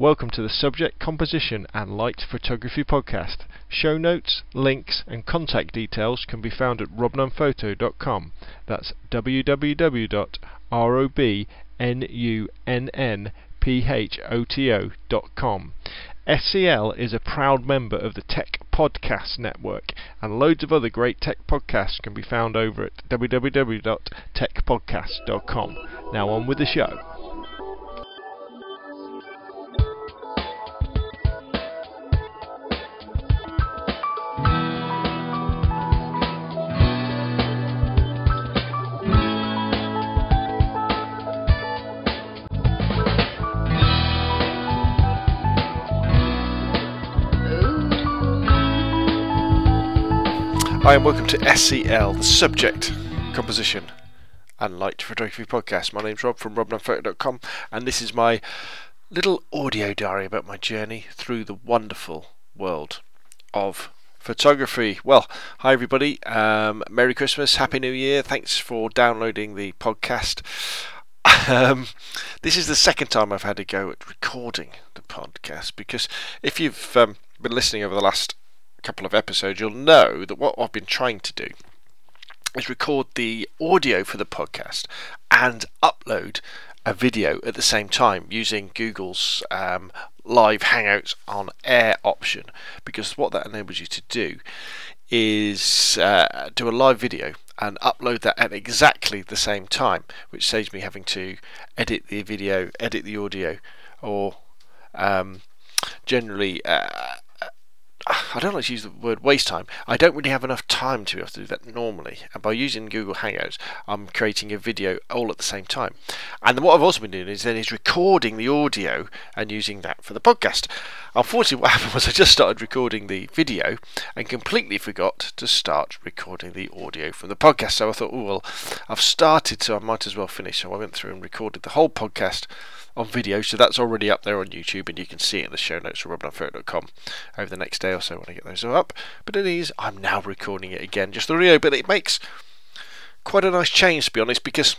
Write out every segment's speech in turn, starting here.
Welcome to the Subject Composition and Light Photography Podcast. Show notes, links, and contact details can be found at robnunnphoto.com. That's www.robnunnphoto.com. SCL is a proud member of the Tech Podcast Network, and loads of other great tech podcasts can be found over at www.techpodcast.com. Now on with the show. Hi, and welcome to SCL, the subject, composition, and light photography podcast. My name's Rob from robnunnphoto.com, and this is my little audio diary about my journey through the wonderful world of photography. Well, hi everybody. Um, Merry Christmas, Happy New Year. Thanks for downloading the podcast. Um, this is the second time I've had to go at recording the podcast because if you've um, been listening over the last couple of episodes, you'll know that what I've been trying to do is record the audio for the podcast and upload a video at the same time using Google's um, live Hangouts on Air option. Because what that enables you to do is uh, do a live video and upload that at exactly the same time, which saves me having to edit the video, edit the audio, or um, generally uh, Ah, I don't like to use the word waste time. I don't really have enough time to be able to do that normally. And by using Google Hangouts, I'm creating a video all at the same time. And what I've also been doing is then is recording the audio and using that for the podcast. Unfortunately, what happened was I just started recording the video and completely forgot to start recording the audio from the podcast. So I thought, oh well, I've started, so I might as well finish. So I went through and recorded the whole podcast on video, so that's already up there on YouTube, and you can see it in the show notes from robnunnphoto.com over the next day or so when I get those up. But it is, I'm now recording it again, just the video, but it makes quite a nice change to be honest, because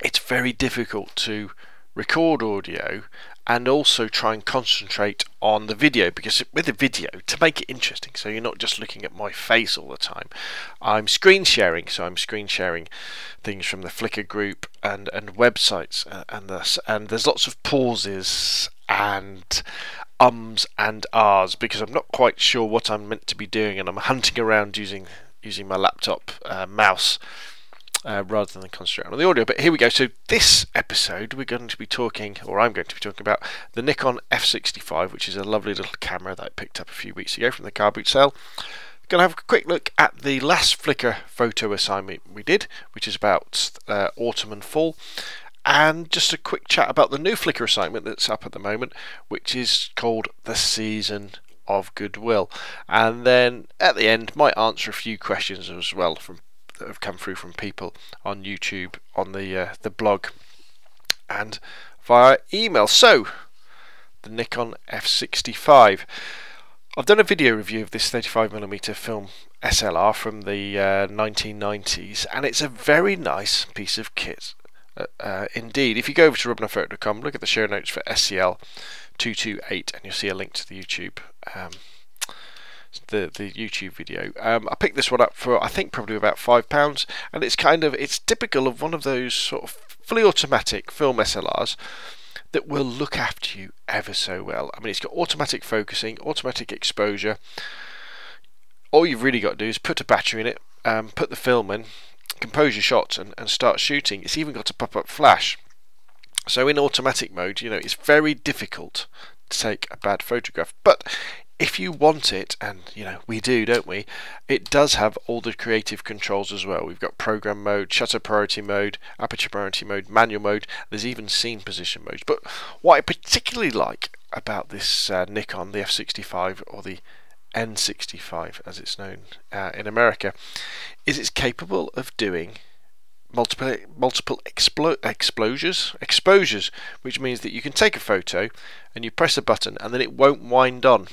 it's very difficult to record audio and also try and concentrate on the video because with the video to make it interesting so you're not just looking at my face all the time i'm screen sharing so i'm screen sharing things from the flickr group and and websites uh, and this and there's lots of pauses and ums and ahs because i'm not quite sure what i'm meant to be doing and i'm hunting around using using my laptop uh, mouse uh, rather than concentrate on the audio. But here we go. So this episode, we're going to be talking, or I'm going to be talking about the Nikon F65, which is a lovely little camera that I picked up a few weeks ago from the car boot sale. Going to have a quick look at the last Flickr photo assignment we did, which is about uh, autumn and fall, and just a quick chat about the new Flickr assignment that's up at the moment, which is called the Season of Goodwill. And then at the end, might answer a few questions as well from that have come through from people on YouTube, on the uh, the blog, and via email. So, the Nikon F65. I've done a video review of this 35mm film SLR from the uh, 1990s, and it's a very nice piece of kit. Uh, uh, indeed, if you go over to robnunnphoto.com, look at the show notes for SCL 228, and you'll see a link to the YouTube um, the the YouTube video. Um, I picked this one up for I think probably about five pounds, and it's kind of it's typical of one of those sort of fully automatic film SLRs that will look after you ever so well. I mean, it's got automatic focusing, automatic exposure. All you've really got to do is put a battery in it, um, put the film in, compose your shots, and, and start shooting. It's even got a pop-up flash. So in automatic mode, you know, it's very difficult to take a bad photograph, but if you want it, and you know we do, don't we? It does have all the creative controls as well. We've got program mode, shutter priority mode, aperture priority mode, manual mode. There's even scene position modes. But what I particularly like about this uh, Nikon, the F65 or the N65 as it's known uh, in America, is it's capable of doing multiple multiple explo- exposures exposures, which means that you can take a photo and you press a button and then it won't wind on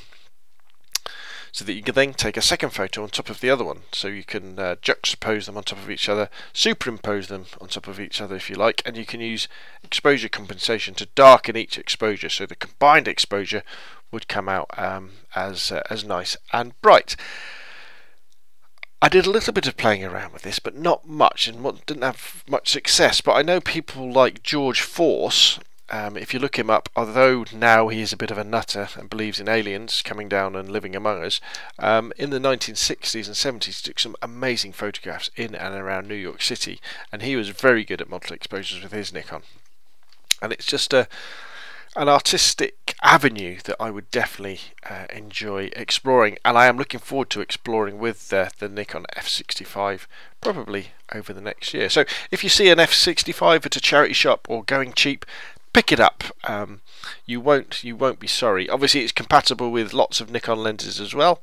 so that you can then take a second photo on top of the other one. So you can uh, juxtapose them on top of each other, superimpose them on top of each other if you like, and you can use exposure compensation to darken each exposure so the combined exposure would come out um, as uh, as nice and bright. I did a little bit of playing around with this, but not much, and didn't have much success. But I know people like George Force. Um, if you look him up, although now he is a bit of a nutter and believes in aliens coming down and living among us, um, in the 1960s and 70s took some amazing photographs in and around New York City, and he was very good at multiple exposures with his Nikon. And it's just a an artistic avenue that I would definitely uh, enjoy exploring, and I am looking forward to exploring with uh, the Nikon F65 probably over the next year. So if you see an F65 at a charity shop or going cheap, pick it up. Um, you won't you won't be sorry. Obviously, it's compatible with lots of Nikon lenses as well.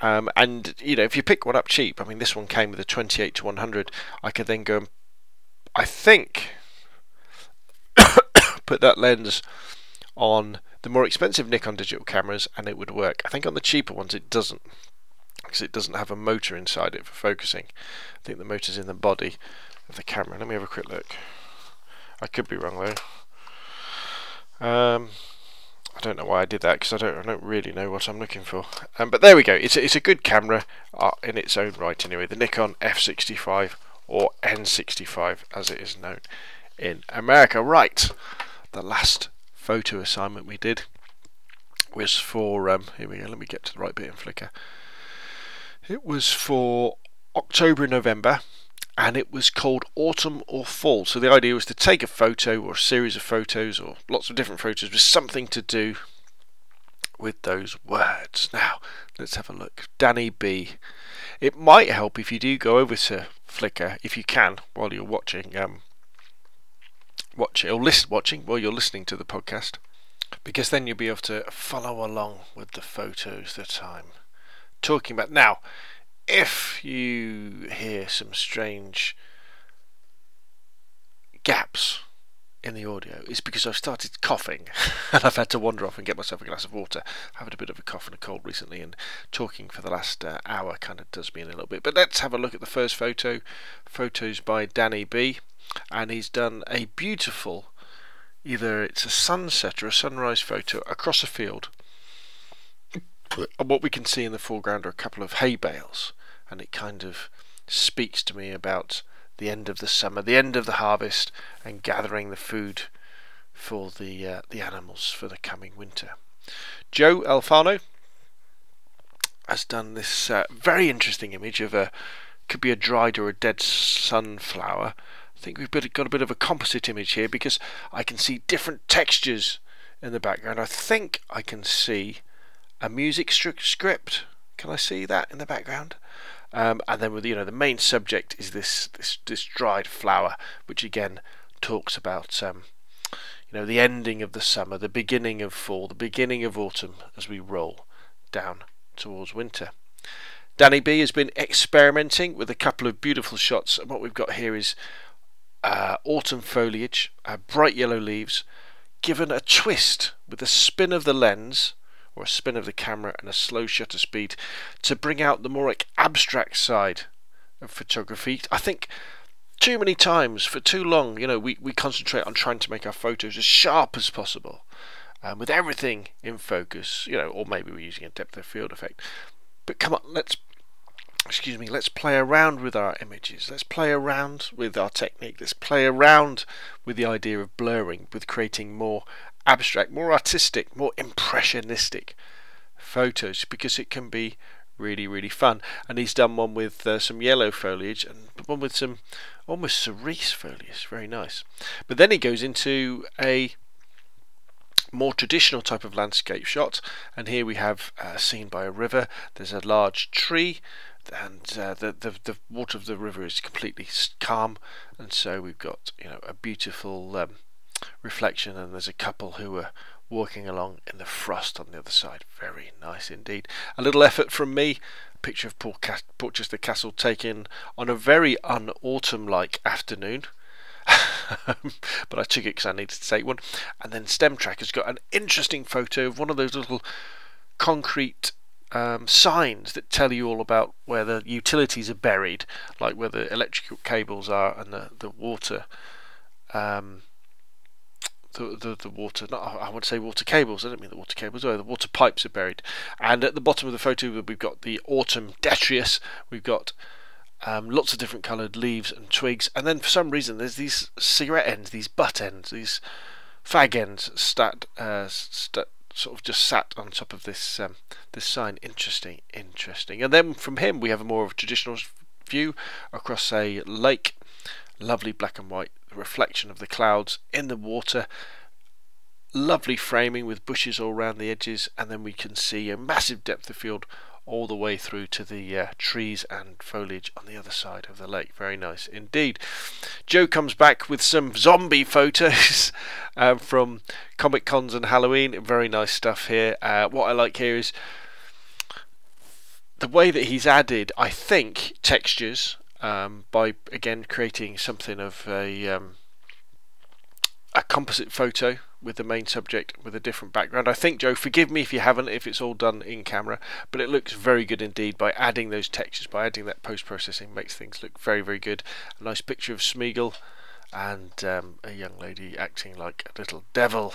Um, and you know, if you pick one up cheap, I mean, this one came with a 28 to 100. I could then go and I think put that lens on the more expensive Nikon digital cameras and it would work. I think on the cheaper ones it doesn't because it doesn't have a motor inside it for focusing. I think the motor's in the body of the camera. Let me have a quick look. I could be wrong though. Um, I don't know why I did that because I don't I don't really know what I'm looking for. Um, but there we go. It's a, it's a good camera uh, in its own right anyway. The Nikon F65 or N65 as it is known in America. Right the last photo assignment we did was for um, here we go let me get to the right bit in Flickr it was for October and November and it was called autumn or fall. So the idea was to take a photo or a series of photos or lots of different photos with something to do with those words. Now let's have a look. Danny B. It might help if you do go over to Flickr if you can while you're watching um, watching or listen, watching while you're listening to the podcast, because then you'll be able to follow along with the photos that I'm talking about. Now, if you hear some strange gaps in the audio, it's because I've started coughing and I've had to wander off and get myself a glass of water. I've had a bit of a cough and a cold recently, and talking for the last uh, hour kind of does me in a little bit. But let's have a look at the first photo. Photos by Danny B and he's done a beautiful either it's a sunset or a sunrise photo across a field and what we can see in the foreground are a couple of hay bales and it kind of speaks to me about the end of the summer the end of the harvest and gathering the food for the uh, the animals for the coming winter Joe Alfano has done this uh, very interesting image of a could be a dried or a dead sunflower I think we've got a bit of a composite image here because I can see different textures in the background. I think I can see a music script. Can I see that in the background? Um, and then with you know the main subject is this this, this dried flower, which again talks about um, you know the ending of the summer, the beginning of fall, the beginning of autumn as we roll down towards winter. Danny B has been experimenting with a couple of beautiful shots, and what we've got here is uh, autumn foliage, uh, bright yellow leaves, given a twist with a spin of the lens or a spin of the camera and a slow shutter speed to bring out the more abstract side of photography. I think too many times for too long, you know, we, we concentrate on trying to make our photos as sharp as possible. Um, with everything in focus, you know, or maybe we're using a depth of field effect. But come on, let's excuse me, let's play around with our images. Let's play around with our technique. Let's play around with the idea of blurring, with creating more abstract, more artistic, more impressionistic photos because it can be really, really fun. And he's done one with uh, some yellow foliage and one with some almost cerise foliage. Very nice. But then he goes into a more traditional type of landscape shot and here we have a scene by a river there's a large tree and uh, the, the the water of the river is completely calm, and so we've got you know a beautiful um, reflection, and there's a couple who are walking along in the frost on the other side. Very nice indeed. A little effort from me. A picture of Port Portchester Castle taken on a very un-autumn-like afternoon. but I took it because I needed to take one. And then Stem Track has got an interesting photo of one of those little concrete um, signs that tell you all about where the utilities are buried, like where the electrical cables are and the the water. Um, the, the, the water, not, I would say water cables, I don't mean the water cables, oh, the water pipes are buried. And at the bottom of the photo, we've got the autumn detritus, we've got um, lots of different coloured leaves and twigs, and then for some reason, there's these cigarette ends, these butt ends, these fag ends stat, uh, stat, sort of just sat on top of this um, this sign. Interesting, interesting. And then from him, we have a more of a traditional view across a lake, lovely black and white reflection of the clouds in the water. Lovely framing with bushes all around the edges, and then we can see a massive depth of field all the way through to the uh, trees and foliage on the other side of the lake. Very nice indeed. Joe comes back with some zombie photos uh, from Comic Cons and Halloween. Very nice stuff here. Uh, what I like here is the way that he's added, I think, textures um, by again creating something of a um, a composite photo with the main subject with a different background. I think, Joe, forgive me if you haven't, if it's all done in camera, but it looks very good indeed by adding those textures, by adding that post processing, makes things look very, very good. A nice picture of Smeagol and um, a young lady acting like a little devil.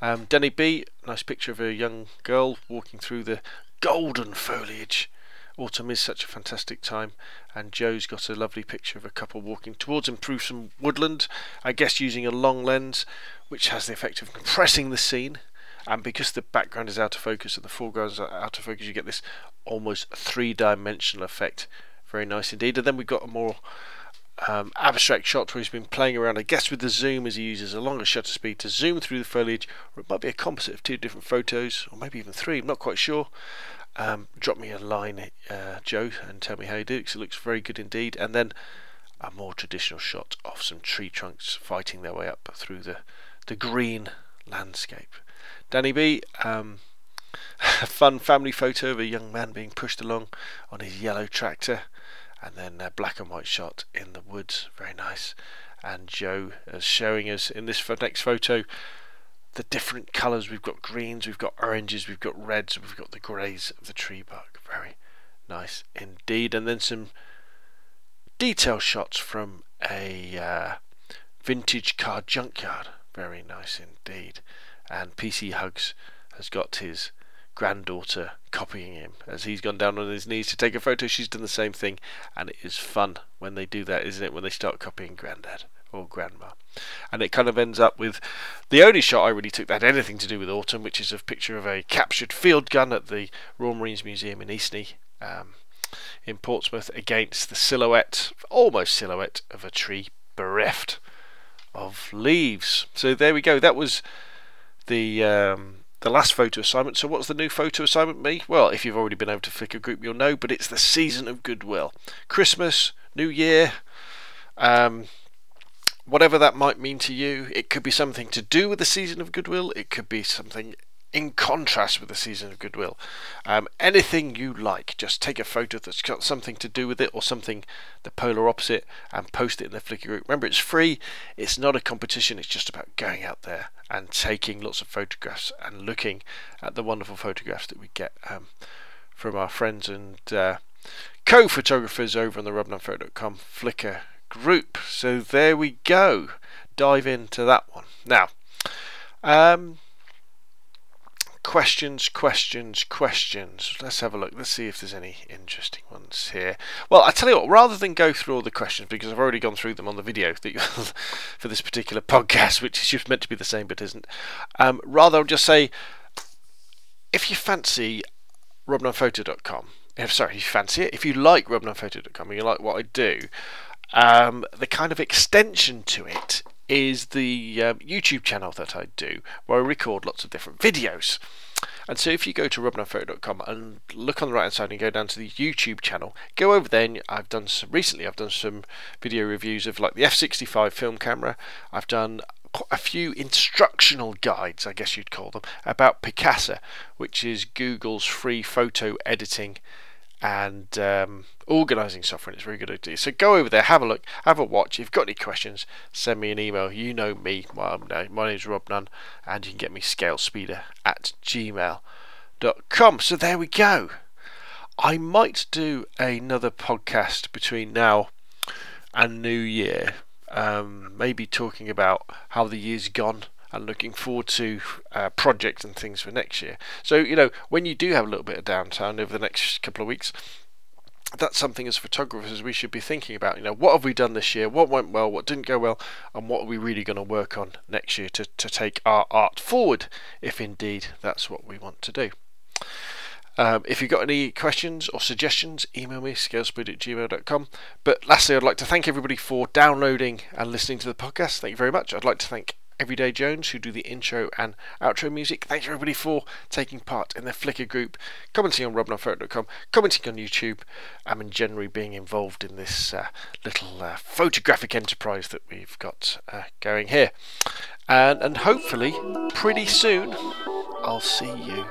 Um, Denny B, nice picture of a young girl walking through the golden foliage autumn is such a fantastic time, and Joe's got a lovely picture of a couple walking towards through some woodland, I guess using a long lens, which has the effect of compressing the scene. And because the background is out of focus and the foreground is out of focus, you get this almost three dimensional effect. Very nice indeed. And then we've got a more um, abstract shot where he's been playing around, I guess, with the zoom as he uses a longer shutter speed to zoom through the foliage, or it might be a composite of two different photos, or maybe even three, I'm not quite sure. Um, drop me a line, uh, Joe, and tell me how you do because it looks very good indeed. And then a more traditional shot of some tree trunks fighting their way up through the, the green landscape. Danny B, um, a fun family photo of a young man being pushed along on his yellow tractor, and then a black and white shot in the woods, very nice. And Joe is showing us in this next photo the different colours. We've got greens, we've got oranges, we've got reds, we've got the greys of the tree bark. Very nice indeed. And then some detail shots from a uh, vintage car junkyard. Very nice indeed. And PC Hugs has got his granddaughter copying him as he's gone down on his knees to take a photo. She's done the same thing, and it is fun when they do that, isn't it? When they start copying granddad or grandma. And it kind of ends up with the only shot I really took that had anything to do with autumn, which is a picture of a captured field gun at the Royal Marines Museum in Eastney. Um, in Portsmouth against the silhouette, almost silhouette, of a tree bereft of leaves. So there we go. That was the um, the last photo assignment. So what's the new photo assignment me? Well, if you've already been able to Flickr group, you'll know. But it's the season of goodwill. Christmas, New Year. Um, whatever that might mean to you. It could be something to do with the season of goodwill, it could be something in contrast with the season of goodwill. Um, anything you like, just take a photo that's got something to do with it or something the polar opposite and post it in the Flickr group. Remember, it's free, it's not a competition, it's just about going out there and taking lots of photographs and looking at the wonderful photographs that we get um, from our friends and uh, co photographers over on the robnunnphoto.com Flickr group. So there we go. Dive into that one. Now, um, questions, questions, questions. Let's have a look. Let's see if there's any interesting ones here. Well, I tell you what, rather than go through all the questions, because I've already gone through them on the video for this particular podcast, which is just meant to be the same but isn't, um, rather I'll just say if you fancy robnunnphoto.com, if sorry, if you fancy it, if you like robnunnphoto.com and you like what I do, um, the kind of extension to it is the um, YouTube channel that I do, where I record lots of different videos. And so if you go to robnunnphoto.com and look on the right hand side and go down to the YouTube channel, go over there and I've done some recently I've done some video reviews of like the F65 film camera. I've done a few instructional guides, I guess you'd call them, about Picasa, which is Google's free photo editing and um, organizing software. And it's very good idea. So go over there, have a look, have a watch. If you've got any questions, send me an email. You know me. My, my name's Rob Nunn, and you can get me scalespeeder at gmail.com. So there we go. I might do another podcast between now and New Year, um, maybe talking about how the year's gone and looking forward to uh, projects and things for next year. So, you know, when you do have a little bit of downtime over the next couple of weeks, that's something as photographers we should be thinking about. You know, what have we done this year? What went well? What didn't go well? And what are we really going to work on next year to, to take our art forward, if indeed that's what we want to do. Um, if you've got any questions or suggestions, email me, scalespeed at gmail.com. But lastly, I'd like to thank everybody for downloading and listening to the podcast. Thank you very much. I'd like to thank Everyday Jones, who do the intro and outro music. Thanks everybody for taking part in the Flickr group, commenting on robnunnphoto.com, commenting on YouTube, and generally being involved in this uh, little uh, photographic enterprise that we've got uh, going here. And, and hopefully, pretty soon, I'll see you